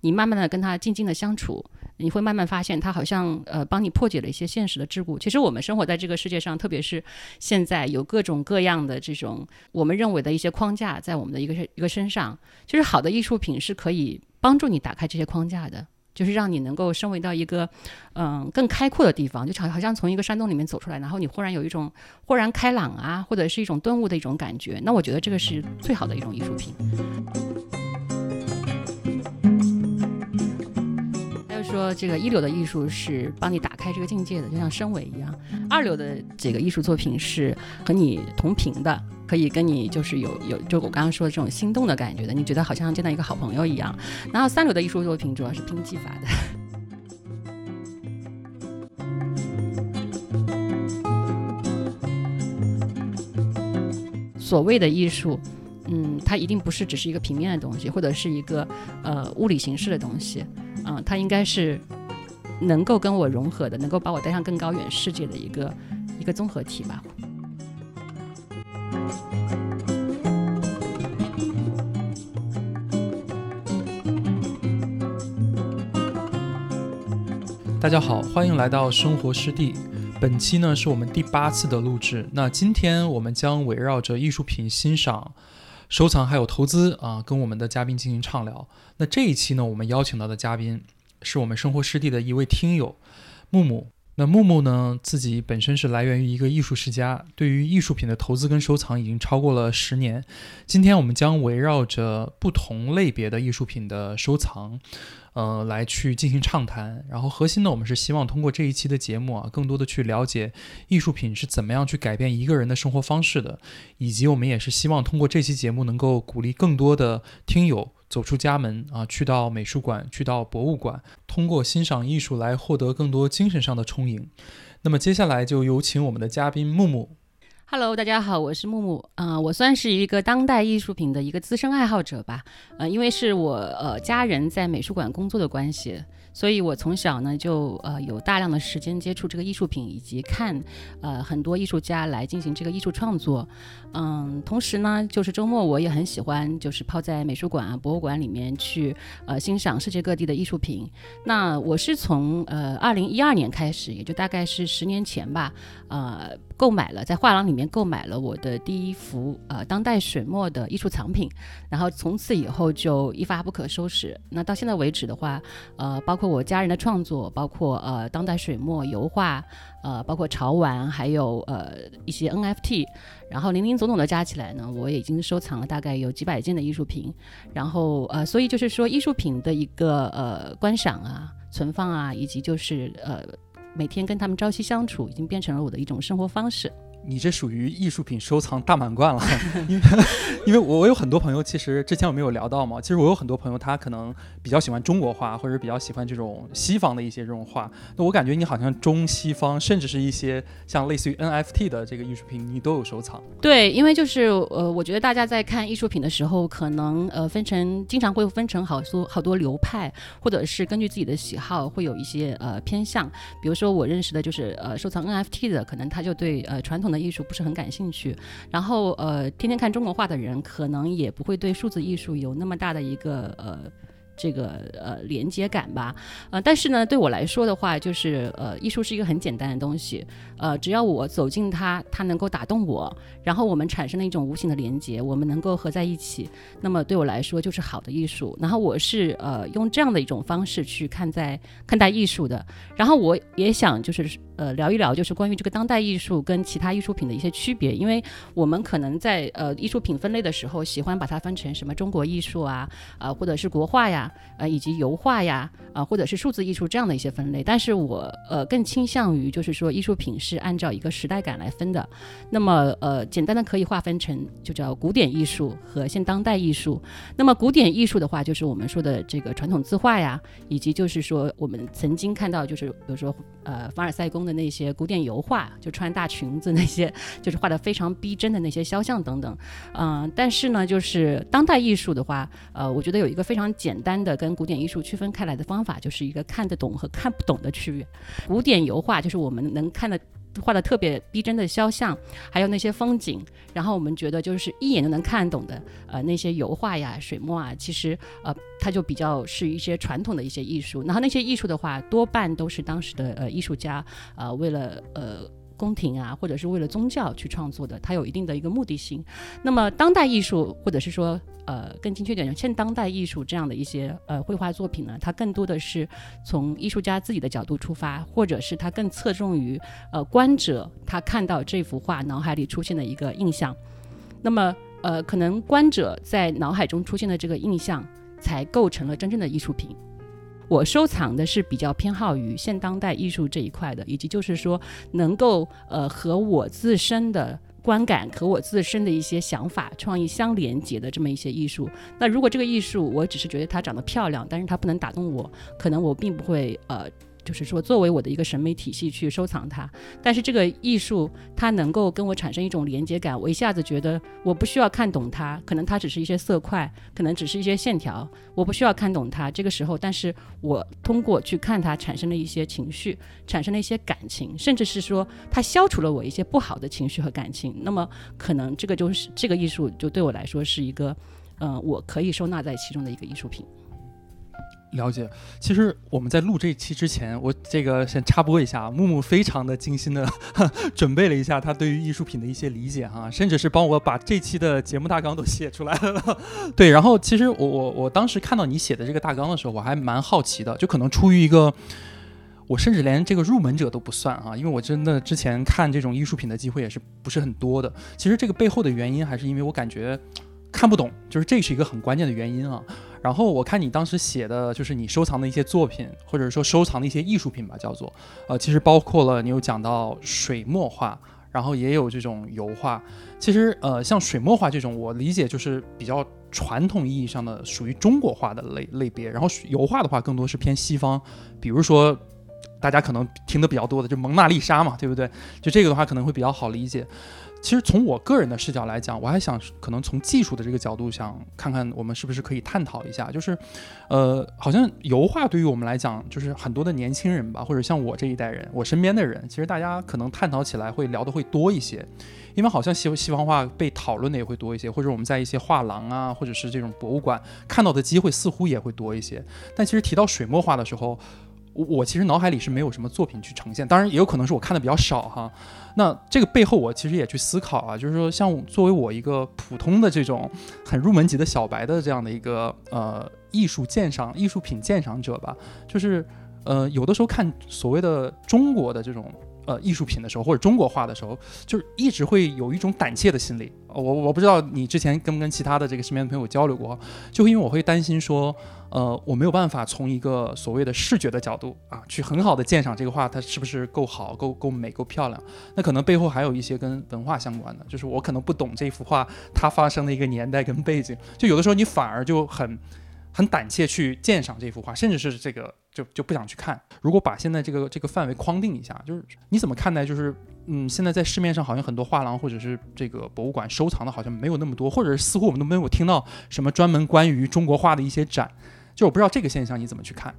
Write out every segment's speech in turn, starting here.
你慢慢的跟他静静的相处，你会慢慢发现他好像呃帮你破解了一些现实的桎梏。其实我们生活在这个世界上，特别是现在有各种各样的这种我们认为的一些框架在我们的一个一个身上，就是好的艺术品是可以帮助你打开这些框架的。就是让你能够升维到一个，嗯，更开阔的地方，就好好像从一个山洞里面走出来，然后你忽然有一种豁然开朗啊，或者是一种顿悟的一种感觉。那我觉得这个是最好的一种艺术品。说，这个一流的艺术是帮你打开这个境界的，就像升维一样；二流的这个艺术作品是和你同频的。可以跟你就是有有，就我刚刚说的这种心动的感觉的，你觉得好像见到一个好朋友一样。然后三流的艺术作品主要是拼技法的。所谓的艺术，嗯，它一定不是只是一个平面的东西，或者是一个呃物理形式的东西，嗯，它应该是能够跟我融合的，能够把我带上更高远世界的一个一个综合体吧。大家好，欢迎来到生活湿地。本期呢是我们第八次的录制。那今天我们将围绕着艺术品欣赏、收藏还有投资啊，跟我们的嘉宾进行畅聊。那这一期呢，我们邀请到的嘉宾是我们生活湿地的一位听友木木。那木木呢，自己本身是来源于一个艺术世家，对于艺术品的投资跟收藏已经超过了十年。今天我们将围绕着不同类别的艺术品的收藏。呃，来去进行畅谈，然后核心呢，我们是希望通过这一期的节目啊，更多的去了解艺术品是怎么样去改变一个人的生活方式的，以及我们也是希望通过这期节目能够鼓励更多的听友走出家门啊，去到美术馆，去到博物馆，通过欣赏艺术来获得更多精神上的充盈。那么接下来就有请我们的嘉宾木木。Hello，大家好，我是木木啊，我算是一个当代艺术品的一个资深爱好者吧，呃，因为是我呃家人在美术馆工作的关系。所以，我从小呢就呃有大量的时间接触这个艺术品，以及看呃很多艺术家来进行这个艺术创作。嗯，同时呢，就是周末我也很喜欢，就是泡在美术馆啊、博物馆里面去呃欣赏世界各地的艺术品。那我是从呃二零一二年开始，也就大概是十年前吧，呃，购买了在画廊里面购买了我的第一幅呃当代水墨的艺术藏品，然后从此以后就一发不可收拾。那到现在为止的话，呃，包括我家人的创作，包括呃当代水墨、油画，呃，包括潮玩，还有呃一些 NFT，然后零零总总的加起来呢，我已经收藏了大概有几百件的艺术品。然后呃，所以就是说艺术品的一个呃观赏啊、存放啊，以及就是呃每天跟他们朝夕相处，已经变成了我的一种生活方式。你这属于艺术品收藏大满贯了，因为 因为我我有很多朋友，其实之前我没有聊到嘛，其实我有很多朋友，他可能比较喜欢中国画，或者比较喜欢这种西方的一些这种画。那我感觉你好像中西方，甚至是一些像类似于 NFT 的这个艺术品，你都有收藏。对，因为就是呃，我觉得大家在看艺术品的时候，可能呃分成经常会分成好多好多流派，或者是根据自己的喜好会有一些呃偏向。比如说我认识的就是呃收藏 NFT 的，可能他就对呃传统。的艺术不是很感兴趣，然后呃，天天看中国画的人，可能也不会对数字艺术有那么大的一个呃。这个呃连接感吧，呃，但是呢，对我来说的话，就是呃，艺术是一个很简单的东西，呃，只要我走进它，它能够打动我，然后我们产生了一种无形的连接，我们能够合在一起，那么对我来说就是好的艺术。然后我是呃用这样的一种方式去看待看待艺术的。然后我也想就是呃聊一聊，就是关于这个当代艺术跟其他艺术品的一些区别，因为我们可能在呃艺术品分类的时候，喜欢把它分成什么中国艺术啊，啊或者是国画呀。呃，以及油画呀，啊，或者是数字艺术这样的一些分类，但是我呃更倾向于就是说艺术品是按照一个时代感来分的。那么呃，简单的可以划分成就叫古典艺术和现当代艺术。那么古典艺术的话，就是我们说的这个传统字画呀，以及就是说我们曾经看到就是比如说呃凡尔赛宫的那些古典油画，就穿大裙子那些，就是画的非常逼真的那些肖像等等。嗯，但是呢，就是当代艺术的话，呃，我觉得有一个非常简单。的跟古典艺术区分开来的方法，就是一个看得懂和看不懂的区别。古典油画就是我们能看的画的特别逼真的肖像，还有那些风景，然后我们觉得就是一眼就能看懂的，呃，那些油画呀、水墨啊，其实呃，它就比较是一些传统的一些艺术。然后那些艺术的话，多半都是当时的呃艺术家，呃，为了呃。宫廷啊，或者是为了宗教去创作的，它有一定的一个目的性。那么当代艺术，或者是说呃更精确点，现当代艺术这样的一些呃绘画作品呢，它更多的是从艺术家自己的角度出发，或者是它更侧重于呃观者他看到这幅画脑海里出现的一个印象。那么呃可能观者在脑海中出现的这个印象，才构成了真正的艺术品。我收藏的是比较偏好于现当代艺术这一块的，以及就是说能够呃和我自身的观感和我自身的一些想法、创意相连接的这么一些艺术。那如果这个艺术我只是觉得它长得漂亮，但是它不能打动我，可能我并不会呃。就是说，作为我的一个审美体系去收藏它，但是这个艺术它能够跟我产生一种连接感，我一下子觉得我不需要看懂它，可能它只是一些色块，可能只是一些线条，我不需要看懂它。这个时候，但是我通过去看它，产生了一些情绪，产生了一些感情，甚至是说它消除了我一些不好的情绪和感情。那么，可能这个就是这个艺术就对我来说是一个，嗯，我可以收纳在其中的一个艺术品。了解，其实我们在录这期之前，我这个先插播一下，木木非常的精心的 准备了一下他对于艺术品的一些理解哈，甚至是帮我把这期的节目大纲都写出来了。对，然后其实我我我当时看到你写的这个大纲的时候，我还蛮好奇的，就可能出于一个，我甚至连这个入门者都不算啊，因为我真的之前看这种艺术品的机会也是不是很多的。其实这个背后的原因还是因为我感觉看不懂，就是这是一个很关键的原因啊。然后我看你当时写的就是你收藏的一些作品，或者说收藏的一些艺术品吧，叫做，呃，其实包括了你有讲到水墨画，然后也有这种油画。其实，呃，像水墨画这种，我理解就是比较传统意义上的属于中国画的类类别。然后油画的话，更多是偏西方，比如说大家可能听的比较多的就蒙娜丽莎嘛，对不对？就这个的话可能会比较好理解。其实从我个人的视角来讲，我还想可能从技术的这个角度想看看我们是不是可以探讨一下，就是，呃，好像油画对于我们来讲，就是很多的年轻人吧，或者像我这一代人，我身边的人，其实大家可能探讨起来会聊的会多一些，因为好像西西方画被讨论的也会多一些，或者我们在一些画廊啊，或者是这种博物馆看到的机会似乎也会多一些，但其实提到水墨画的时候。我我其实脑海里是没有什么作品去呈现，当然也有可能是我看的比较少哈。那这个背后我其实也去思考啊，就是说像作为我一个普通的这种很入门级的小白的这样的一个呃艺术鉴赏、艺术品鉴赏者吧，就是呃有的时候看所谓的中国的这种。呃，艺术品的时候，或者中国画的时候，就是一直会有一种胆怯的心理。我我不知道你之前跟不跟其他的这个身边的朋友交流过，就因为我会担心说，呃，我没有办法从一个所谓的视觉的角度啊，去很好的鉴赏这个画，它是不是够好、够够美、够漂亮。那可能背后还有一些跟文化相关的，就是我可能不懂这幅画它发生的一个年代跟背景，就有的时候你反而就很。很胆怯去鉴赏这幅画，甚至是这个就就不想去看。如果把现在这个这个范围框定一下，就是你怎么看待？就是嗯，现在在市面上好像很多画廊或者是这个博物馆收藏的好像没有那么多，或者是似乎我们都没有听到什么专门关于中国画的一些展。就我不知道这个现象你怎么去看？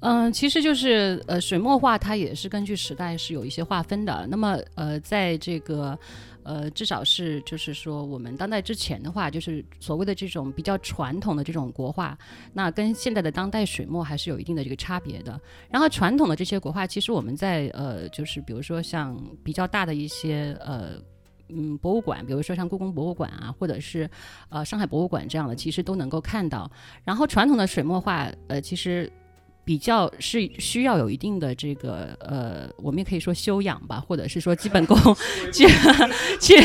嗯，其实就是呃，水墨画它也是根据时代是有一些划分的。那么呃，在这个。呃，至少是就是说，我们当代之前的话，就是所谓的这种比较传统的这种国画，那跟现在的当代水墨还是有一定的这个差别的。然后传统的这些国画，其实我们在呃，就是比如说像比较大的一些呃嗯博物馆，比如说像故宫博物馆啊，或者是呃上海博物馆这样的，其实都能够看到。然后传统的水墨画，呃，其实。比较是需要有一定的这个呃，我们也可以说修养吧，或者是说基本功，去去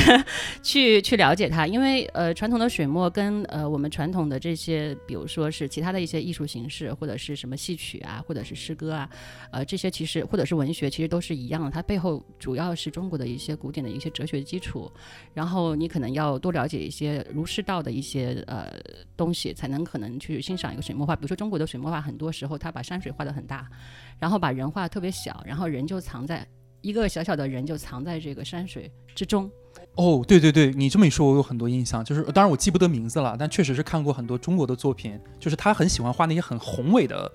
去去了解它。因为呃，传统的水墨跟呃我们传统的这些，比如说是其他的一些艺术形式，或者是什么戏曲啊，或者是诗歌啊，呃，这些其实或者是文学，其实都是一样的。它背后主要是中国的一些古典的一些哲学基础，然后你可能要多了解一些儒释道的一些呃东西，才能可能去欣赏一个水墨画。比如说中国的水墨画，很多时候它把山水画的很大，然后把人画的特别小，然后人就藏在一个小小的人就藏在这个山水之中。哦，对对对，你这么一说，我有很多印象，就是当然我记不得名字了，但确实是看过很多中国的作品，就是他很喜欢画那些很宏伟的。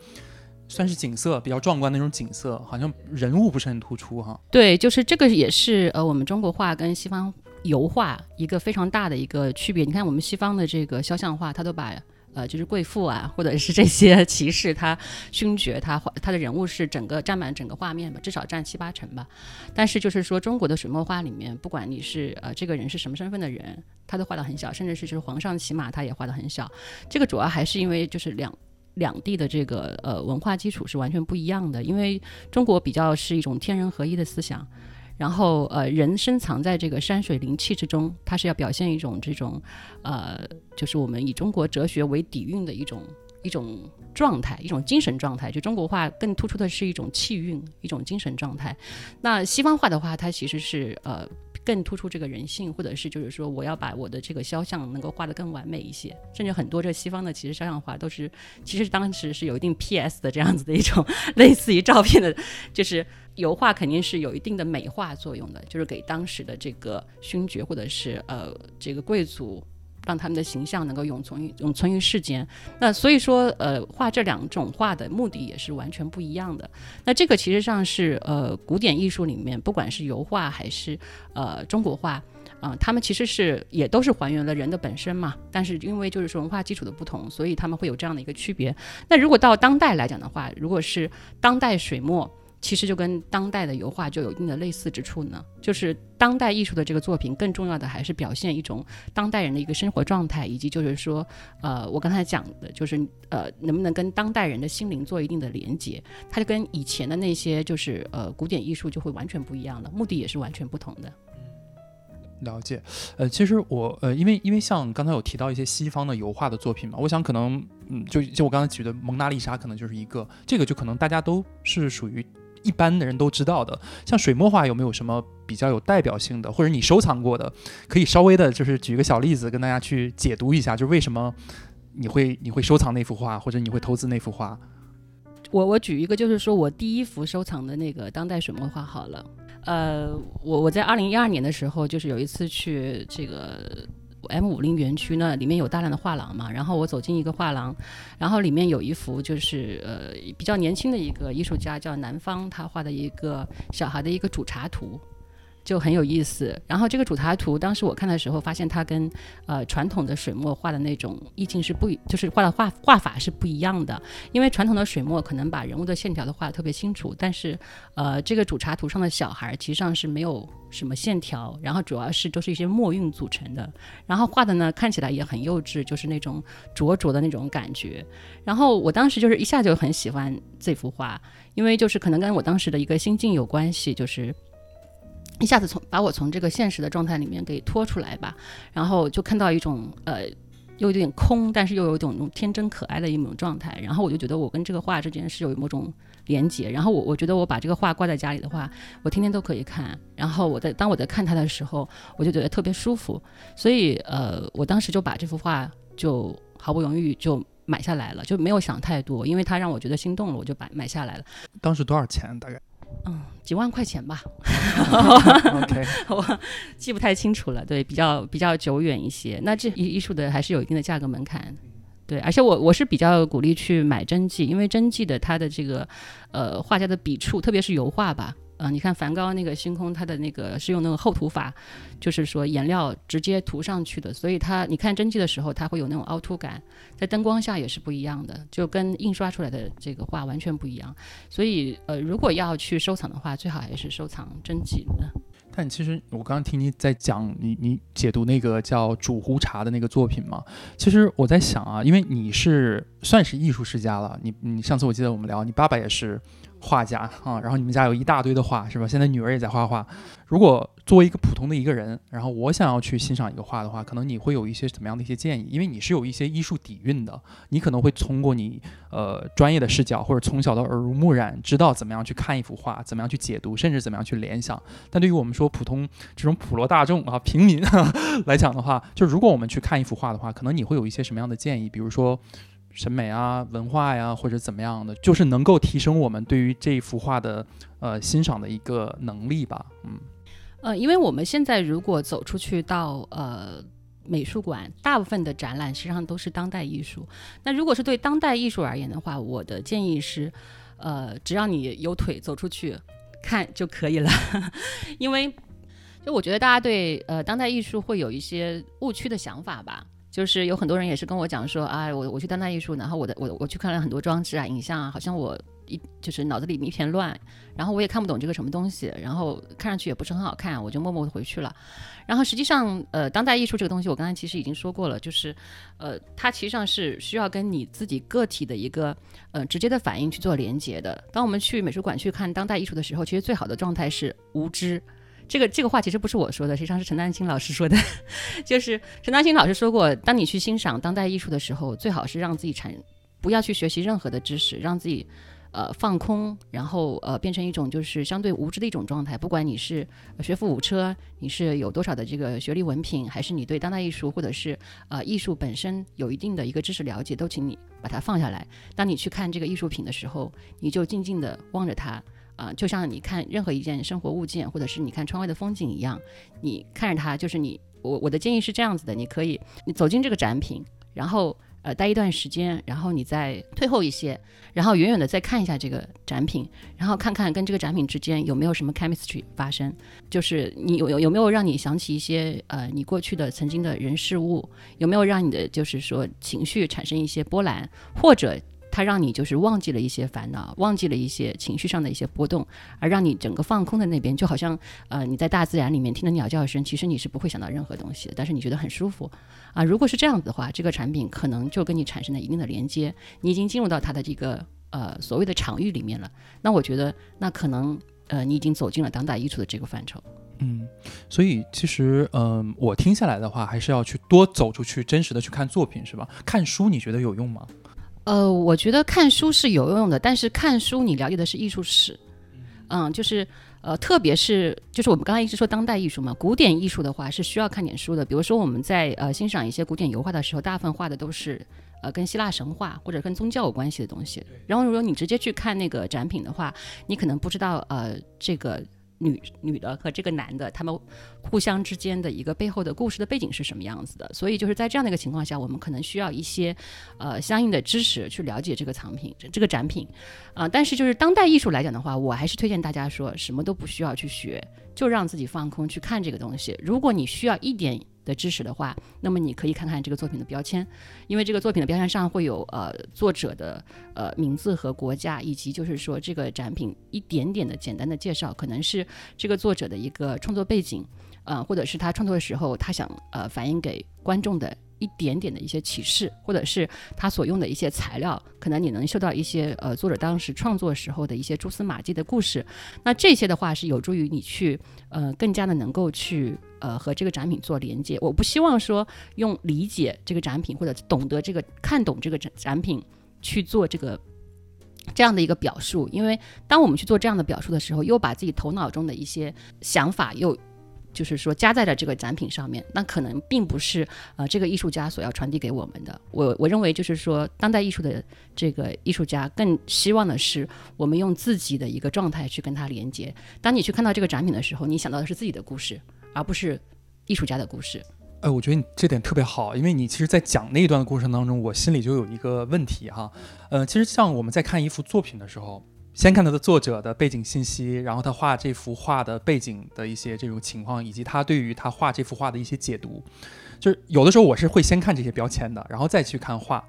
算是景色比较壮观的那种景色，好像人物不是很突出哈。对，就是这个也是呃，我们中国画跟西方油画一个非常大的一个区别。你看我们西方的这个肖像画，它都把呃就是贵妇啊，或者是这些 骑士，他勋爵，他画他的人物是整个占满整个画面吧，至少占七八成吧。但是就是说中国的水墨画里面，不管你是呃这个人是什么身份的人，他都画得很小，甚至是就是皇上骑马他也画得很小。这个主要还是因为就是两。两地的这个呃文化基础是完全不一样的，因为中国比较是一种天人合一的思想，然后呃人深藏在这个山水灵气之中，它是要表现一种这种呃就是我们以中国哲学为底蕴的一种一种状态，一种精神状态。就中国画更突出的是一种气韵，一种精神状态。那西方画的话，它其实是呃。更突出这个人性，或者是就是说，我要把我的这个肖像能够画得更完美一些。甚至很多这西方的其实肖像画都是，其实当时是有一定 PS 的这样子的一种 类似于照片的，就是油画肯定是有一定的美化作用的，就是给当时的这个勋爵或者是呃这个贵族。让他们的形象能够永存于永存于世间。那所以说，呃，画这两种画的目的也是完全不一样的。那这个其实上是呃，古典艺术里面，不管是油画还是呃中国画，啊，他们其实是也都是还原了人的本身嘛。但是因为就是说文化基础的不同，所以他们会有这样的一个区别。那如果到当代来讲的话，如果是当代水墨。其实就跟当代的油画就有一定的类似之处呢，就是当代艺术的这个作品，更重要的还是表现一种当代人的一个生活状态，以及就是说，呃，我刚才讲的，就是呃，能不能跟当代人的心灵做一定的连接，它就跟以前的那些就是呃古典艺术就会完全不一样了，目的也是完全不同的。了解，呃，其实我呃，因为因为像刚才有提到一些西方的油画的作品嘛，我想可能嗯，就就我刚才举的蒙娜丽莎可能就是一个，这个就可能大家都是属于。一般的人都知道的，像水墨画有没有什么比较有代表性的，或者你收藏过的，可以稍微的，就是举个小例子跟大家去解读一下，就是为什么你会你会收藏那幅画，或者你会投资那幅画？我我举一个，就是说我第一幅收藏的那个当代水墨画好了，呃，我我在二零一二年的时候，就是有一次去这个。M 五零园区呢，里面有大量的画廊嘛，然后我走进一个画廊，然后里面有一幅就是呃比较年轻的一个艺术家叫南方，他画的一个小孩的一个煮茶图。就很有意思。然后这个主茶图，当时我看的时候，发现它跟呃传统的水墨画的那种意境是不，就是画的画画法是不一样的。因为传统的水墨可能把人物的线条都画得特别清楚，但是呃这个主茶图上的小孩其实上是没有什么线条，然后主要是都是一些墨韵组成的。然后画的呢看起来也很幼稚，就是那种灼灼的那种感觉。然后我当时就是一下就很喜欢这幅画，因为就是可能跟我当时的一个心境有关系，就是。一下子从把我从这个现实的状态里面给拖出来吧，然后就看到一种呃，又有点空，但是又有一种天真可爱的一种状态。然后我就觉得我跟这个画之间是有某种连接。然后我我觉得我把这个画挂在家里的话，我天天都可以看。然后我在当我在看它的时候，我就觉得特别舒服。所以呃，我当时就把这幅画就毫不犹豫就买下来了，就没有想太多，因为它让我觉得心动了，我就把买下来了。当时多少钱？大概？嗯，几万块钱吧。OK，我记不太清楚了。对，比较比较久远一些。那这艺艺术的还是有一定的价格门槛。对，而且我我是比较鼓励去买真迹，因为真迹的它的这个呃画家的笔触，特别是油画吧。啊，你看梵高那个星空，它的那个是用那个厚涂法，就是说颜料直接涂上去的，所以它你看真迹的时候，它会有那种凹凸感，在灯光下也是不一样的，就跟印刷出来的这个画完全不一样。所以呃，如果要去收藏的话，最好还是收藏真迹的。但其实我刚刚听你在讲你你解读那个叫煮壶茶的那个作品嘛，其实我在想啊，因为你是算是艺术世家了，你你上次我记得我们聊，你爸爸也是。画家啊，然后你们家有一大堆的画，是吧？现在女儿也在画画。如果作为一个普通的一个人，然后我想要去欣赏一个画的话，可能你会有一些怎么样的一些建议？因为你是有一些艺术底蕴的，你可能会通过你呃专业的视角，或者从小的耳濡目染，知道怎么样去看一幅画，怎么样去解读，甚至怎么样去联想。但对于我们说普通这种普罗大众啊平民 来讲的话，就如果我们去看一幅画的话，可能你会有一些什么样的建议？比如说。审美啊，文化呀，或者怎么样的，就是能够提升我们对于这一幅画的呃欣赏的一个能力吧。嗯，呃，因为我们现在如果走出去到呃美术馆大部分的展览实际上都是当代艺术。那如果是对当代艺术而言的话，我的建议是，呃，只要你有腿走出去看就可以了，因为就我觉得大家对呃当代艺术会有一些误区的想法吧。就是有很多人也是跟我讲说，啊，我我去当代艺术，然后我的我我去看了很多装置啊、影像啊，好像我一就是脑子里一片乱，然后我也看不懂这个什么东西，然后看上去也不是很好看，我就默默的回去了。然后实际上，呃，当代艺术这个东西，我刚才其实已经说过了，就是，呃，它其实上是需要跟你自己个体的一个呃直接的反应去做连接的。当我们去美术馆去看当代艺术的时候，其实最好的状态是无知。这个这个话其实不是我说的，实际上是陈丹青老师说的。就是陈丹青老师说过，当你去欣赏当代艺术的时候，最好是让自己产，不要去学习任何的知识，让自己呃放空，然后呃变成一种就是相对无知的一种状态。不管你是学富五车，你是有多少的这个学历文凭，还是你对当代艺术或者是呃艺术本身有一定的一个知识了解，都请你把它放下来。当你去看这个艺术品的时候，你就静静的望着它。啊，就像你看任何一件生活物件，或者是你看窗外的风景一样，你看着它，就是你我我的建议是这样子的：你可以你走进这个展品，然后呃待一段时间，然后你再退后一些，然后远远的再看一下这个展品，然后看看跟这个展品之间有没有什么 chemistry 发生，就是你有有有没有让你想起一些呃你过去的曾经的人事物，有没有让你的就是说情绪产生一些波澜，或者。它让你就是忘记了一些烦恼，忘记了一些情绪上的一些波动，而让你整个放空的那边，就好像呃你在大自然里面听着鸟叫声，其实你是不会想到任何东西的，但是你觉得很舒服啊。如果是这样子的话，这个产品可能就跟你产生了一定的连接，你已经进入到它的这个呃所谓的场域里面了。那我觉得那可能呃你已经走进了当代艺术的这个范畴。嗯，所以其实嗯我听下来的话，还是要去多走出去，真实的去看作品，是吧？看书你觉得有用吗？呃，我觉得看书是有用的，但是看书你了解的是艺术史，嗯，就是呃，特别是就是我们刚才一直说当代艺术嘛，古典艺术的话是需要看点书的。比如说我们在呃欣赏一些古典油画的时候，大部分画的都是呃跟希腊神话或者跟宗教有关系的东西。然后如果你直接去看那个展品的话，你可能不知道呃这个。女女的和这个男的，他们互相之间的一个背后的故事的背景是什么样子的？所以就是在这样的一个情况下，我们可能需要一些呃相应的知识去了解这个藏品、这个展品啊。但是就是当代艺术来讲的话，我还是推荐大家说什么都不需要去学，就让自己放空去看这个东西。如果你需要一点。的知识的话，那么你可以看看这个作品的标签，因为这个作品的标签上会有呃作者的呃名字和国家，以及就是说这个展品一点点的简单的介绍，可能是这个作者的一个创作背景，呃，或者是他创作的时候他想呃反映给观众的。一点点的一些启示，或者是他所用的一些材料，可能你能嗅到一些呃作者当时创作时候的一些蛛丝马迹的故事。那这些的话是有助于你去呃更加的能够去呃和这个展品做连接。我不希望说用理解这个展品或者懂得这个看懂这个展展品去做这个这样的一个表述，因为当我们去做这样的表述的时候，又把自己头脑中的一些想法又。就是说加在了这个展品上面，那可能并不是呃这个艺术家所要传递给我们的。我我认为就是说，当代艺术的这个艺术家更希望的是我们用自己的一个状态去跟他连接。当你去看到这个展品的时候，你想到的是自己的故事，而不是艺术家的故事。哎，我觉得你这点特别好，因为你其实，在讲那一段的过程当中，我心里就有一个问题哈。呃，其实像我们在看一幅作品的时候。先看他的作者的背景信息，然后他画这幅画的背景的一些这种情况，以及他对于他画这幅画的一些解读。就是有的时候我是会先看这些标签的，然后再去看画。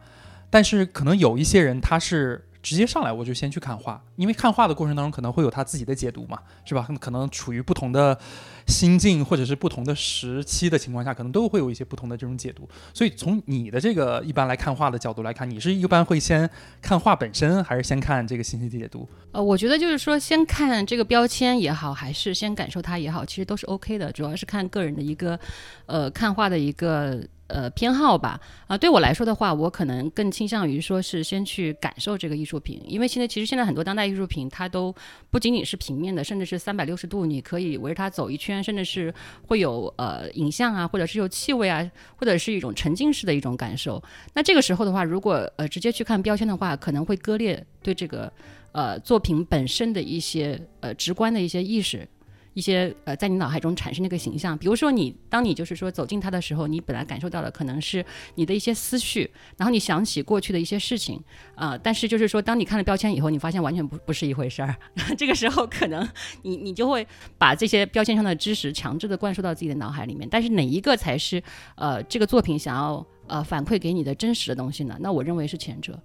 但是可能有一些人他是。直接上来我就先去看画，因为看画的过程当中可能会有他自己的解读嘛，是吧？可能处于不同的心境或者是不同的时期的情况下，可能都会有一些不同的这种解读。所以从你的这个一般来看画的角度来看，你是一般会先看画本身，还是先看这个信息解读？呃，我觉得就是说，先看这个标签也好，还是先感受它也好，其实都是 OK 的，主要是看个人的一个呃看画的一个。呃，偏好吧，啊，对我来说的话，我可能更倾向于说是先去感受这个艺术品，因为现在其实现在很多当代艺术品，它都不仅仅是平面的，甚至是三百六十度，你可以围着它走一圈，甚至是会有呃影像啊，或者是有气味啊，或者是一种沉浸式的一种感受。那这个时候的话，如果呃直接去看标签的话，可能会割裂对这个呃作品本身的一些呃直观的一些意识。一些呃，在你脑海中产生那个形象。比如说你，当你就是说走进它的时候，你本来感受到的可能是你的一些思绪，然后你想起过去的一些事情啊，但是就是说，当你看了标签以后，你发现完全不不是一回事儿。这个时候可能你你就会把这些标签上的知识强制的灌输到自己的脑海里面。但是哪一个才是呃这个作品想要呃反馈给你的真实的东西呢？那我认为是前者，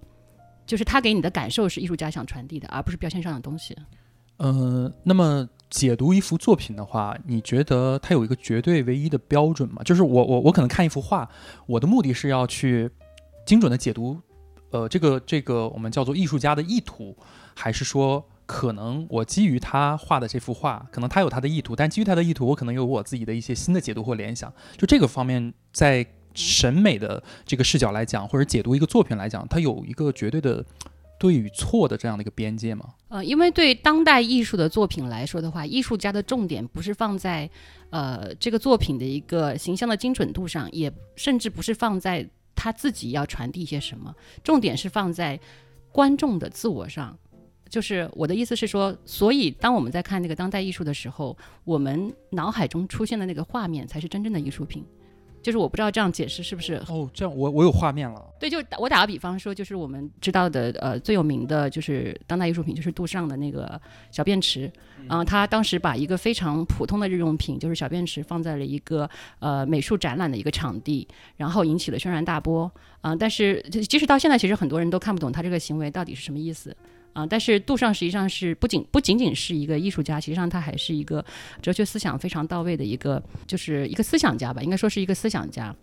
就是他给你的感受是艺术家想传递的，而不是标签上的东西。呃，那么解读一幅作品的话，你觉得它有一个绝对唯一的标准吗？就是我我我可能看一幅画，我的目的是要去精准的解读，呃，这个这个我们叫做艺术家的意图，还是说可能我基于他画的这幅画，可能他有他的意图，但基于他的意图，我可能有我自己的一些新的解读或联想。就这个方面，在审美的这个视角来讲，或者解读一个作品来讲，它有一个绝对的。对与错的这样的一个边界吗？呃，因为对当代艺术的作品来说的话，艺术家的重点不是放在呃这个作品的一个形象的精准度上，也甚至不是放在他自己要传递些什么，重点是放在观众的自我上。就是我的意思是说，所以当我们在看那个当代艺术的时候，我们脑海中出现的那个画面才是真正的艺术品。就是我不知道这样解释是不是哦，这样我我有画面了。对，就我打个比方说，就是我们知道的呃最有名的就是当代艺术品，就是杜尚的那个小便池。嗯，他当时把一个非常普通的日用品，就是小便池，放在了一个呃美术展览的一个场地，然后引起了轩然大波。嗯，但是即使到现在，其实很多人都看不懂他这个行为到底是什么意思。啊，但是杜尚实际上是不仅不仅仅是一个艺术家，实际上他还是一个哲学思想非常到位的一个，就是一个思想家吧，应该说是一个思想家。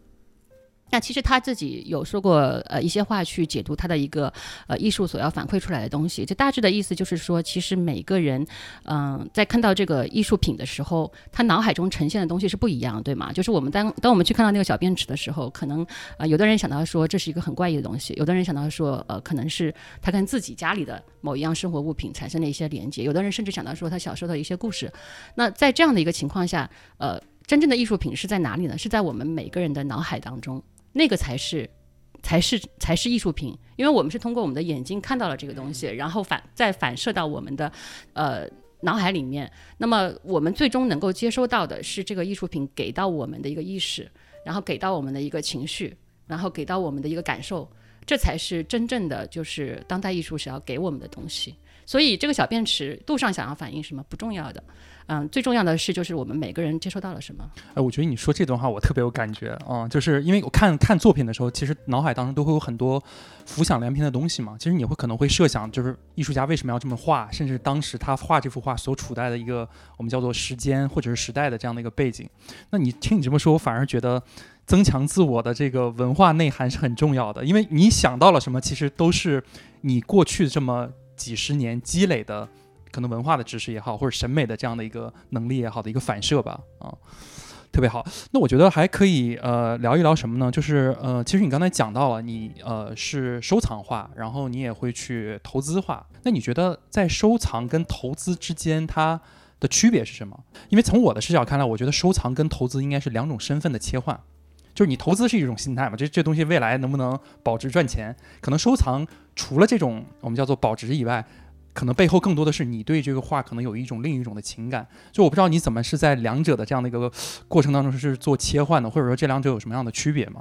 那其实他自己有说过，呃，一些话去解读他的一个，呃，艺术所要反馈出来的东西。这大致的意思就是说，其实每个人，嗯，在看到这个艺术品的时候，他脑海中呈现的东西是不一样，对吗？就是我们当当我们去看到那个小便池的时候，可能，呃，有的人想到说这是一个很怪异的东西，有的人想到说，呃，可能是他跟自己家里的某一样生活物品产生了一些连接，有的人甚至想到说他小时候的一些故事。那在这样的一个情况下，呃，真正的艺术品是在哪里呢？是在我们每个人的脑海当中。那个才是，才是才是艺术品，因为我们是通过我们的眼睛看到了这个东西，然后反再反射到我们的呃脑海里面。那么我们最终能够接收到的是这个艺术品给到我们的一个意识，然后给到我们的一个情绪，然后给到我们的一个感受，这才是真正的就是当代艺术想要给我们的东西。所以这个小便池度上想要反映什么不重要的。嗯，最重要的是，就是我们每个人接收到了什么。哎，我觉得你说这段话我特别有感觉啊，就是因为我看看作品的时候，其实脑海当中都会有很多浮想联翩的东西嘛。其实你会可能会设想，就是艺术家为什么要这么画，甚至当时他画这幅画所处在的一个我们叫做时间或者是时代的这样的一个背景。那你听你这么说，我反而觉得增强自我的这个文化内涵是很重要的，因为你想到了什么，其实都是你过去这么几十年积累的。可能文化的知识也好，或者审美的这样的一个能力也好的一个反射吧，啊，特别好。那我觉得还可以呃聊一聊什么呢？就是呃，其实你刚才讲到了，你呃是收藏画，然后你也会去投资画。那你觉得在收藏跟投资之间它的区别是什么？因为从我的视角看来，我觉得收藏跟投资应该是两种身份的切换。就是你投资是一种心态嘛，这这东西未来能不能保值赚钱？可能收藏除了这种我们叫做保值以外。可能背后更多的是你对这个画可能有一种另一种的情感，就我不知道你怎么是在两者的这样的一个过程当中是做切换的，或者说这两者有什么样的区别吗？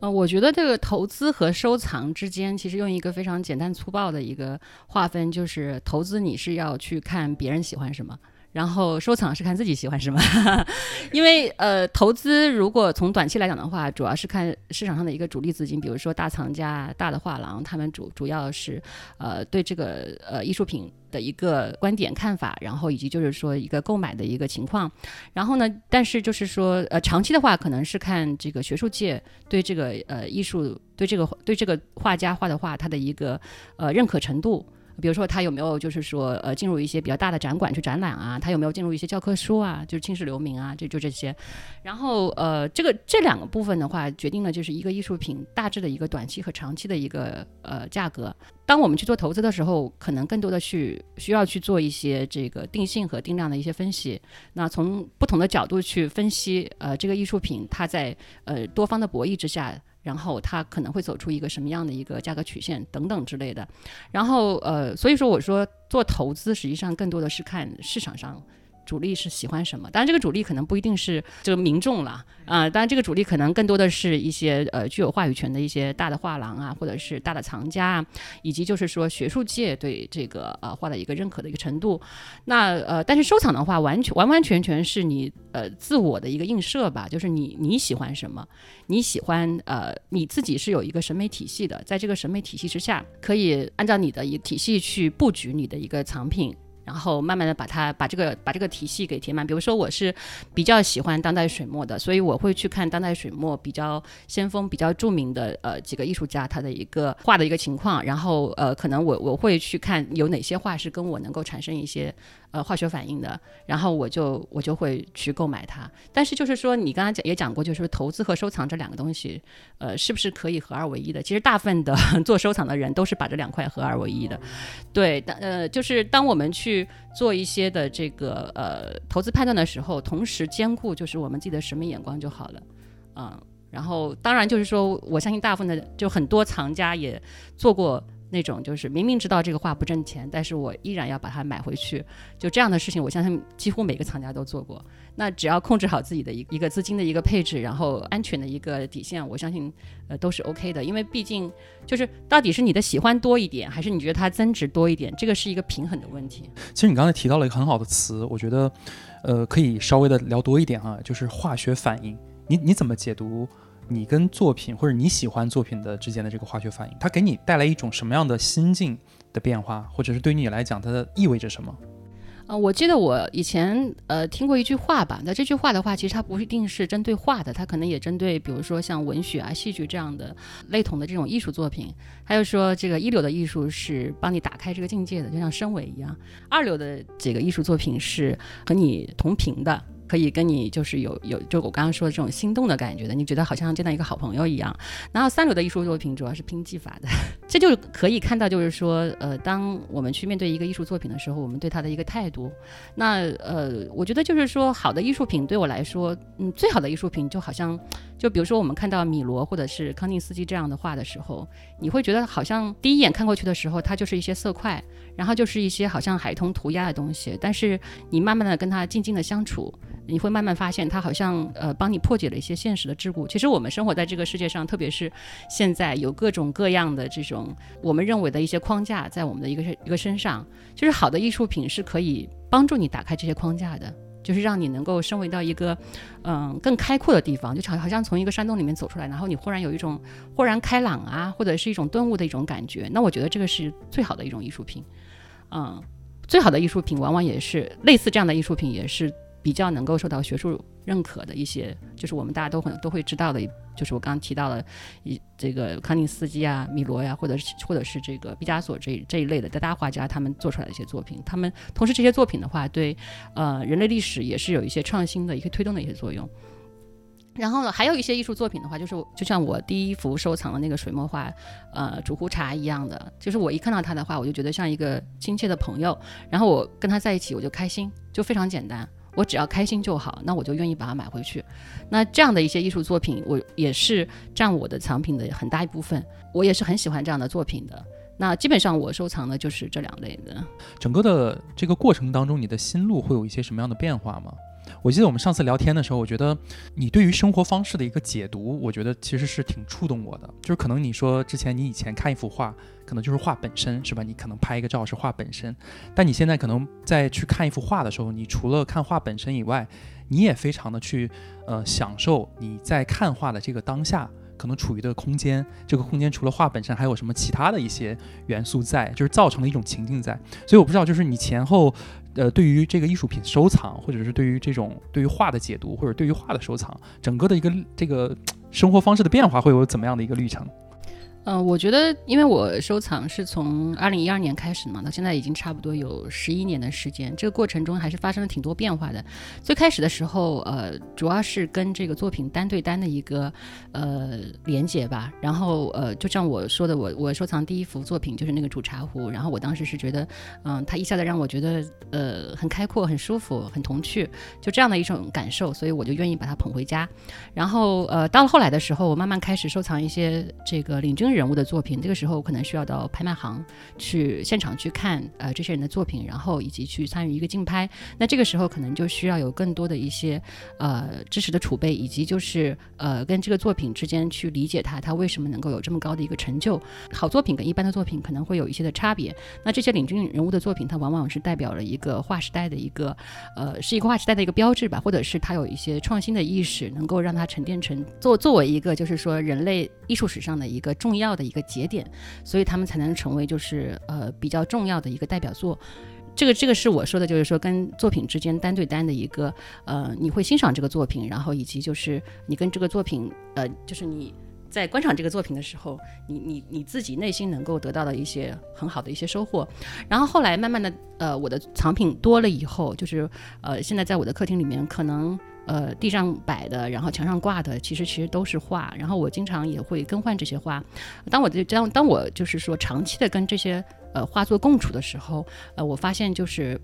呃，我觉得这个投资和收藏之间，其实用一个非常简单粗暴的一个划分，就是投资你是要去看别人喜欢什么。然后收藏是看自己喜欢什么，因为呃，投资如果从短期来讲的话，主要是看市场上的一个主力资金，比如说大藏家、大的画廊，他们主主要是呃对这个呃艺术品的一个观点看法，然后以及就是说一个购买的一个情况。然后呢，但是就是说呃长期的话，可能是看这个学术界对这个呃艺术对这个对这个画家画的画他的一个呃认可程度。比如说他有没有就是说呃进入一些比较大的展馆去展览啊？他有没有进入一些教科书啊？就是青史留名啊？这就这些。然后呃这个这两个部分的话，决定了就是一个艺术品大致的一个短期和长期的一个呃价格。当我们去做投资的时候，可能更多的去需要去做一些这个定性和定量的一些分析。那从不同的角度去分析呃这个艺术品它在呃多方的博弈之下。然后它可能会走出一个什么样的一个价格曲线等等之类的，然后呃，所以说我说做投资实际上更多的是看市场上。主力是喜欢什么。当然，这个主力可能不一定是这个民众了啊，当然这个主力可能更多的是一些呃具有话语权的一些大的画廊啊，或者是大的藏家啊，以及就是说学术界对这个呃画的一个认可的一个程度。那呃，但是收藏的话，完全完完全全是你呃自我的一个映射吧，就是你你喜欢什么，你喜欢呃你自己是有一个审美体系的，在这个审美体系之下，可以按照你的一个体系去布局你的一个藏品。然后慢慢的把它把这个把这个体系给填满。比如说我是比较喜欢当代水墨的，所以我会去看当代水墨比较先锋、比较著名的呃几个艺术家他的一个画的一个情况。然后呃可能我我会去看有哪些画是跟我能够产生一些呃化学反应的，然后我就我就会去购买它。但是就是说你刚刚讲也讲过，就是投资和收藏这两个东西，呃是不是可以合二为一的？其实大部分的 做收藏的人都是把这两块合二为一的。对，当呃就是当我们去。去做一些的这个呃投资判断的时候，同时兼顾就是我们自己的审美眼光就好了，嗯，然后当然就是说，我相信大部分的就很多藏家也做过。那种就是明明知道这个画不挣钱，但是我依然要把它买回去，就这样的事情，我相信几乎每个藏家都做过。那只要控制好自己的一一个资金的一个配置，然后安全的一个底线，我相信呃都是 OK 的。因为毕竟就是到底是你的喜欢多一点，还是你觉得它增值多一点，这个是一个平衡的问题。其实你刚才提到了一个很好的词，我觉得呃可以稍微的聊多一点啊，就是化学反应。你你怎么解读？你跟作品或者你喜欢作品的之间的这个化学反应，它给你带来一种什么样的心境的变化，或者是对于你来讲，它的意味着什么？呃，我记得我以前呃听过一句话吧，那这句话的话，其实它不一定是针对画的，它可能也针对，比如说像文学啊、戏剧这样的类同的这种艺术作品。还有说，这个一流的艺术是帮你打开这个境界的，就像声尾一样；二流的这个艺术作品是和你同频的。可以跟你就是有有就我刚刚说的这种心动的感觉的，你觉得好像见到一个好朋友一样。然后三流的艺术作品主要是拼技法的，这就可以看到，就是说，呃，当我们去面对一个艺术作品的时候，我们对他的一个态度。那呃，我觉得就是说，好的艺术品对我来说，嗯，最好的艺术品就好像，就比如说我们看到米罗或者是康定斯基这样的画的时候，你会觉得好像第一眼看过去的时候，它就是一些色块，然后就是一些好像孩童涂鸦的东西，但是你慢慢的跟他静静的相处。你会慢慢发现，它好像呃帮你破解了一些现实的桎梏。其实我们生活在这个世界上，特别是现在有各种各样的这种我们认为的一些框架在我们的一个一个身上。就是好的艺术品是可以帮助你打开这些框架的，就是让你能够升维到一个嗯更开阔的地方，就好好像从一个山洞里面走出来，然后你忽然有一种豁然开朗啊，或者是一种顿悟的一种感觉。那我觉得这个是最好的一种艺术品，嗯，最好的艺术品往往也是类似这样的艺术品也是。比较能够受到学术认可的一些，就是我们大家都很都会知道的，就是我刚刚提到的一这个康定斯基啊、米罗呀，或者是或者是这个毕加索这这一类的大大画家，他们做出来的一些作品。他们同时这些作品的话，对呃人类历史也是有一些创新的一个推动的一些作用。然后呢，还有一些艺术作品的话，就是就像我第一幅收藏的那个水墨画，呃，煮壶茶一样的，就是我一看到它的话，我就觉得像一个亲切的朋友，然后我跟他在一起，我就开心，就非常简单。我只要开心就好，那我就愿意把它买回去。那这样的一些艺术作品，我也是占我的藏品的很大一部分。我也是很喜欢这样的作品的。那基本上我收藏的就是这两类的。整个的这个过程当中，你的心路会有一些什么样的变化吗？我记得我们上次聊天的时候，我觉得你对于生活方式的一个解读，我觉得其实是挺触动我的。就是可能你说之前你以前看一幅画，可能就是画本身，是吧？你可能拍一个照是画本身，但你现在可能在去看一幅画的时候，你除了看画本身以外，你也非常的去呃享受你在看画的这个当下。可能处于的空间，这个空间除了画本身，还有什么其他的一些元素在，就是造成了一种情境在。所以我不知道，就是你前后，呃，对于这个艺术品收藏，或者是对于这种对于画的解读，或者对于画的收藏，整个的一个这个生活方式的变化，会有怎么样的一个历程？嗯，我觉得，因为我收藏是从二零一二年开始嘛，到现在已经差不多有十一年的时间。这个过程中还是发生了挺多变化的。最开始的时候，呃，主要是跟这个作品单对单的一个呃连接吧。然后，呃，就像我说的，我我收藏第一幅作品就是那个煮茶壶。然后我当时是觉得，嗯，它一下子让我觉得呃很开阔、很舒服、很童趣，就这样的一种感受，所以我就愿意把它捧回家。然后，呃，到了后来的时候，我慢慢开始收藏一些这个领军。人物的作品，这个时候可能需要到拍卖行去现场去看呃这些人的作品，然后以及去参与一个竞拍。那这个时候可能就需要有更多的一些呃知识的储备，以及就是呃跟这个作品之间去理解它，它为什么能够有这么高的一个成就。好作品跟一般的作品可能会有一些的差别。那这些领军人物的作品，它往往是代表了一个划时代的一个呃是一个划时代的一个标志吧，或者是它有一些创新的意识，能够让它沉淀成作作为一个就是说人类艺术史上的一个重要要的一个节点，所以他们才能成为就是呃比较重要的一个代表作。这个这个是我说的，就是说跟作品之间单对单的一个呃，你会欣赏这个作品，然后以及就是你跟这个作品呃，就是你在观赏这个作品的时候，你你你自己内心能够得到的一些很好的一些收获。然后后来慢慢的呃，我的藏品多了以后，就是呃，现在在我的客厅里面可能。呃，地上摆的，然后墙上挂的，其实其实都是画。然后我经常也会更换这些画。当我就当当我就是说长期的跟这些呃画作共处的时候，呃，我发现就是。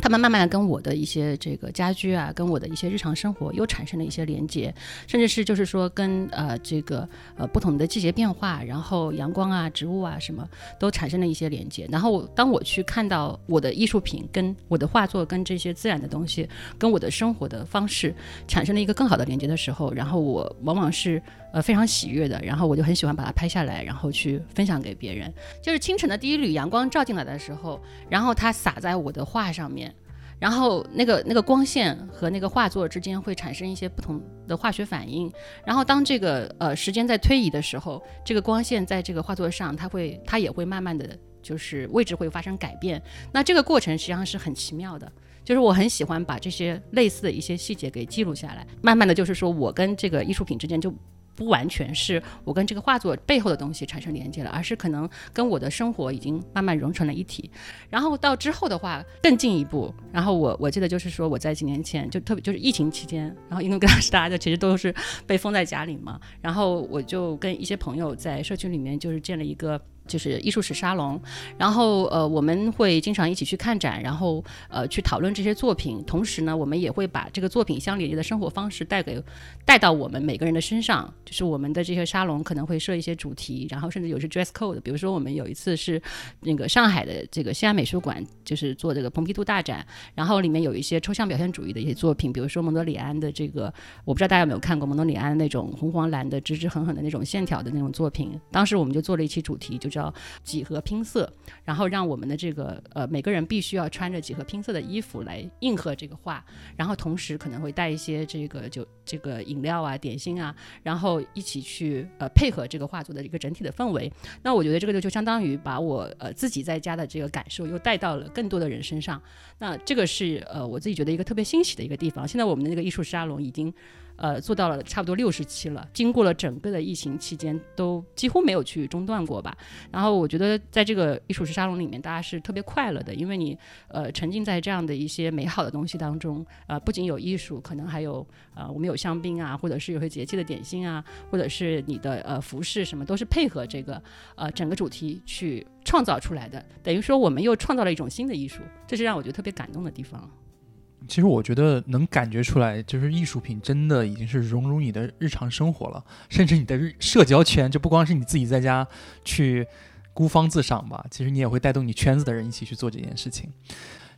他们慢慢的跟我的一些这个家居啊，跟我的一些日常生活又产生了一些连接，甚至是就是说跟呃这个呃不同的季节变化，然后阳光啊、植物啊什么都产生了一些连接。然后当我去看到我的艺术品跟我的画作跟这些自然的东西跟我的生活的方式产生了一个更好的连接的时候，然后我往往是。呃，非常喜悦的，然后我就很喜欢把它拍下来，然后去分享给别人。就是清晨的第一缕阳光照进来的时候，然后它洒在我的画上面，然后那个那个光线和那个画作之间会产生一些不同的化学反应。然后当这个呃时间在推移的时候，这个光线在这个画作上，它会它也会慢慢的就是位置会发生改变。那这个过程实际上是很奇妙的。就是我很喜欢把这些类似的一些细节给记录下来，慢慢的就是说我跟这个艺术品之间就。不完全是我跟这个画作背后的东西产生连接了，而是可能跟我的生活已经慢慢融成了一体。然后到之后的话更进一步，然后我我记得就是说我在几年前就特别就是疫情期间，然后因为跟当时大家就其实都是被封在家里嘛，然后我就跟一些朋友在社区里面就是建了一个。就是艺术史沙龙，然后呃我们会经常一起去看展，然后呃去讨论这些作品，同时呢我们也会把这个作品相连接的生活方式带给带到我们每个人的身上。就是我们的这些沙龙可能会设一些主题，然后甚至有些 dress code。比如说我们有一次是那个上海的这个西安美术馆，就是做这个蓬皮杜大展，然后里面有一些抽象表现主义的一些作品，比如说蒙德里安的这个，我不知道大家有没有看过蒙德里安那种红黄蓝的直直狠狠的那种线条的那种作品。当时我们就做了一期主题，就叫几何拼色，然后让我们的这个呃每个人必须要穿着几何拼色的衣服来应和这个画，然后同时可能会带一些这个就这个饮料啊点心啊，然后一起去呃配合这个画作的一个整体的氛围。那我觉得这个就就相当于把我呃自己在家的这个感受又带到了更多的人身上。那这个是呃我自己觉得一个特别欣喜的一个地方。现在我们的那个艺术沙龙已经。呃，做到了差不多六十期了。经过了整个的疫情期间，都几乎没有去中断过吧。然后我觉得，在这个艺术史沙龙里面，大家是特别快乐的，因为你呃沉浸在这样的一些美好的东西当中。呃，不仅有艺术，可能还有呃我们有香槟啊，或者是有些节气的点心啊，或者是你的呃服饰什么，都是配合这个呃整个主题去创造出来的。等于说，我们又创造了一种新的艺术，这是让我觉得特别感动的地方。其实我觉得能感觉出来，就是艺术品真的已经是融入你的日常生活了，甚至你的社交圈，就不光是你自己在家去孤芳自赏吧，其实你也会带动你圈子的人一起去做这件事情。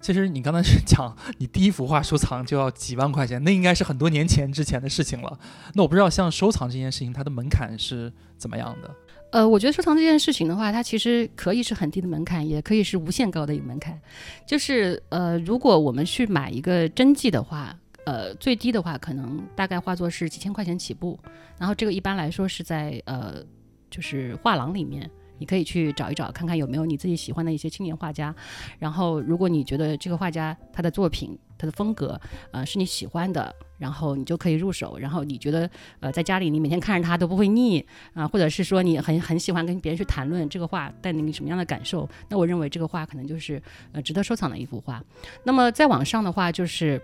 其实你刚才是 讲你第一幅画收藏就要几万块钱，那应该是很多年前之前的事情了。那我不知道像收藏这件事情，它的门槛是怎么样的？呃，我觉得收藏这件事情的话，它其实可以是很低的门槛，也可以是无限高的一个门槛。就是呃，如果我们去买一个真迹的话，呃，最低的话可能大概画作是几千块钱起步。然后这个一般来说是在呃，就是画廊里面，你可以去找一找，看看有没有你自己喜欢的一些青年画家。然后如果你觉得这个画家他的作品，他的风格，呃，是你喜欢的，然后你就可以入手。然后你觉得，呃，在家里你每天看着它都不会腻啊，或者是说你很很喜欢跟别人去谈论这个画带给你什么样的感受，那我认为这个画可能就是呃值得收藏的一幅画。那么再往上的话，就是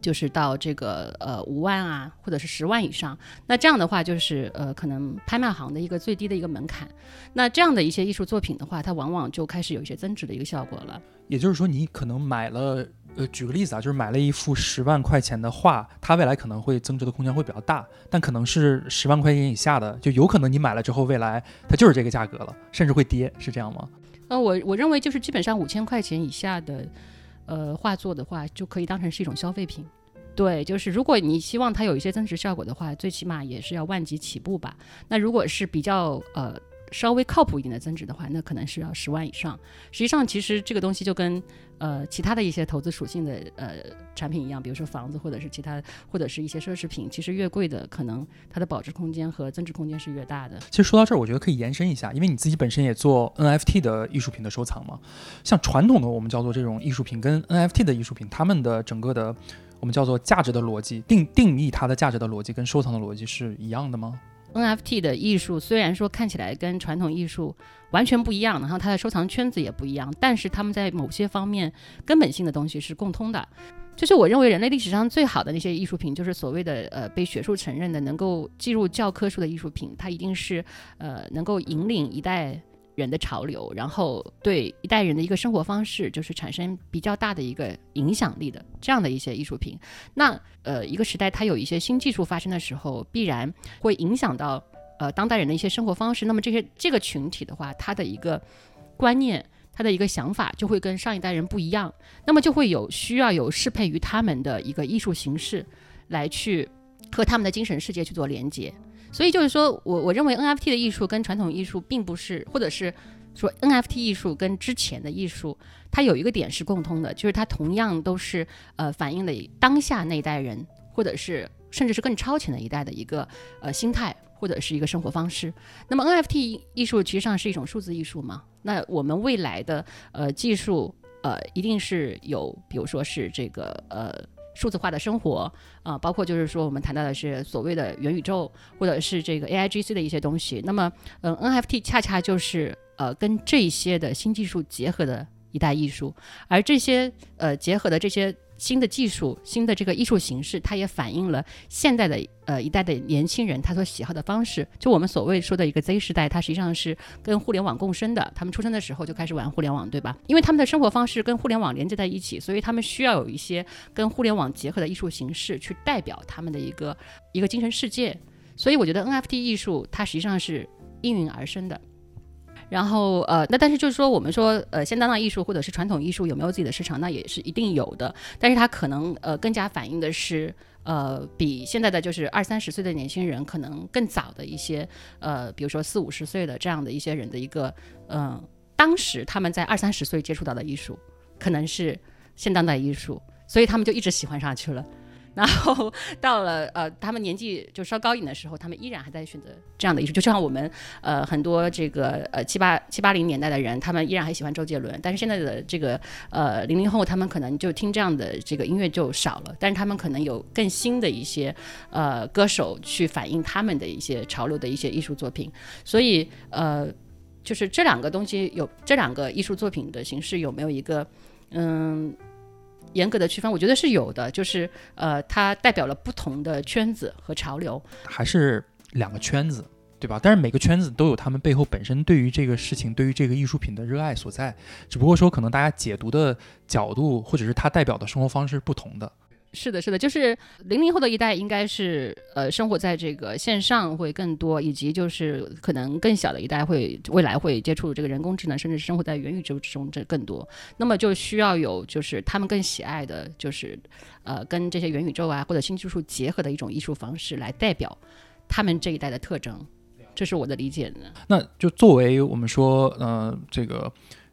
就是到这个呃五万啊，或者是十万以上。那这样的话，就是呃可能拍卖行的一个最低的一个门槛。那这样的一些艺术作品的话，它往往就开始有一些增值的一个效果了。也就是说，你可能买了。呃，举个例子啊，就是买了一幅十万块钱的画，它未来可能会增值的空间会比较大，但可能是十万块钱以下的，就有可能你买了之后，未来它就是这个价格了，甚至会跌，是这样吗？呃，我我认为就是基本上五千块钱以下的，呃，画作的话，就可以当成是一种消费品。对，就是如果你希望它有一些增值效果的话，最起码也是要万级起步吧。那如果是比较呃。稍微靠谱一点的增值的话，那可能是要十万以上。实际上，其实这个东西就跟呃其他的一些投资属性的呃产品一样，比如说房子或者是其他或者是一些奢侈品，其实越贵的，可能它的保值空间和增值空间是越大的。其实说到这儿，我觉得可以延伸一下，因为你自己本身也做 NFT 的艺术品的收藏嘛。像传统的我们叫做这种艺术品，跟 NFT 的艺术品，他们的整个的我们叫做价值的逻辑定定义它的价值的逻辑跟收藏的逻辑是一样的吗？NFT 的艺术虽然说看起来跟传统艺术完全不一样，然后它的收藏圈子也不一样，但是他们在某些方面根本性的东西是共通的。就是我认为人类历史上最好的那些艺术品，就是所谓的呃被学术承认的、能够进入教科书的艺术品，它一定是呃能够引领一代。人的潮流，然后对一代人的一个生活方式，就是产生比较大的一个影响力的这样的一些艺术品。那呃，一个时代它有一些新技术发生的时候，必然会影响到呃当代人的一些生活方式。那么这些这个群体的话，他的一个观念，他的一个想法就会跟上一代人不一样。那么就会有需要有适配于他们的一个艺术形式，来去和他们的精神世界去做连接。所以就是说，我我认为 NFT 的艺术跟传统艺术并不是，或者是说 NFT 艺术跟之前的艺术，它有一个点是共通的，就是它同样都是呃反映了当下那一代人，或者是甚至是更超前的一代的一个呃心态或者是一个生活方式。那么 NFT 艺术其实上是一种数字艺术嘛？那我们未来的呃技术呃一定是有，比如说是这个呃。数字化的生活啊，包括就是说我们谈到的是所谓的元宇宙，或者是这个 A I G C 的一些东西。那么，嗯，N F T 恰恰就是呃跟这些的新技术结合的一代艺术，而这些呃结合的这些。新的技术，新的这个艺术形式，它也反映了现在的呃一代的年轻人他所喜好的方式。就我们所谓说的一个 Z 时代，它实际上是跟互联网共生的。他们出生的时候就开始玩互联网，对吧？因为他们的生活方式跟互联网连接在一起，所以他们需要有一些跟互联网结合的艺术形式去代表他们的一个一个精神世界。所以我觉得 NFT 艺术它实际上是应运而生的。然后呃，那但是就是说，我们说呃，现当代艺术或者是传统艺术有没有自己的市场，那也是一定有的。但是它可能呃更加反映的是呃，比现在的就是二三十岁的年轻人可能更早的一些呃，比如说四五十岁的这样的一些人的一个嗯，当时他们在二三十岁接触到的艺术，可能是现当代艺术，所以他们就一直喜欢上去了。然后到了呃，他们年纪就稍高一点的时候，他们依然还在选择这样的艺术，就像我们呃很多这个呃七八七八零年代的人，他们依然还喜欢周杰伦。但是现在的这个呃零零后，他们可能就听这样的这个音乐就少了。但是他们可能有更新的一些呃歌手去反映他们的一些潮流的一些艺术作品。所以呃，就是这两个东西有这两个艺术作品的形式有没有一个嗯？严格的区分，我觉得是有的，就是呃，它代表了不同的圈子和潮流，还是两个圈子，对吧？但是每个圈子都有他们背后本身对于这个事情、对于这个艺术品的热爱所在，只不过说可能大家解读的角度或者是它代表的生活方式是不同的。是的，是的，就是零零后的一代，应该是呃，生活在这个线上会更多，以及就是可能更小的一代会未来会接触这个人工智能，甚至生活在元宇宙之中这更多。那么就需要有就是他们更喜爱的，就是呃，跟这些元宇宙啊或者新技术结合的一种艺术方式来代表他们这一代的特征。这是我的理解呢。那就作为我们说呃这个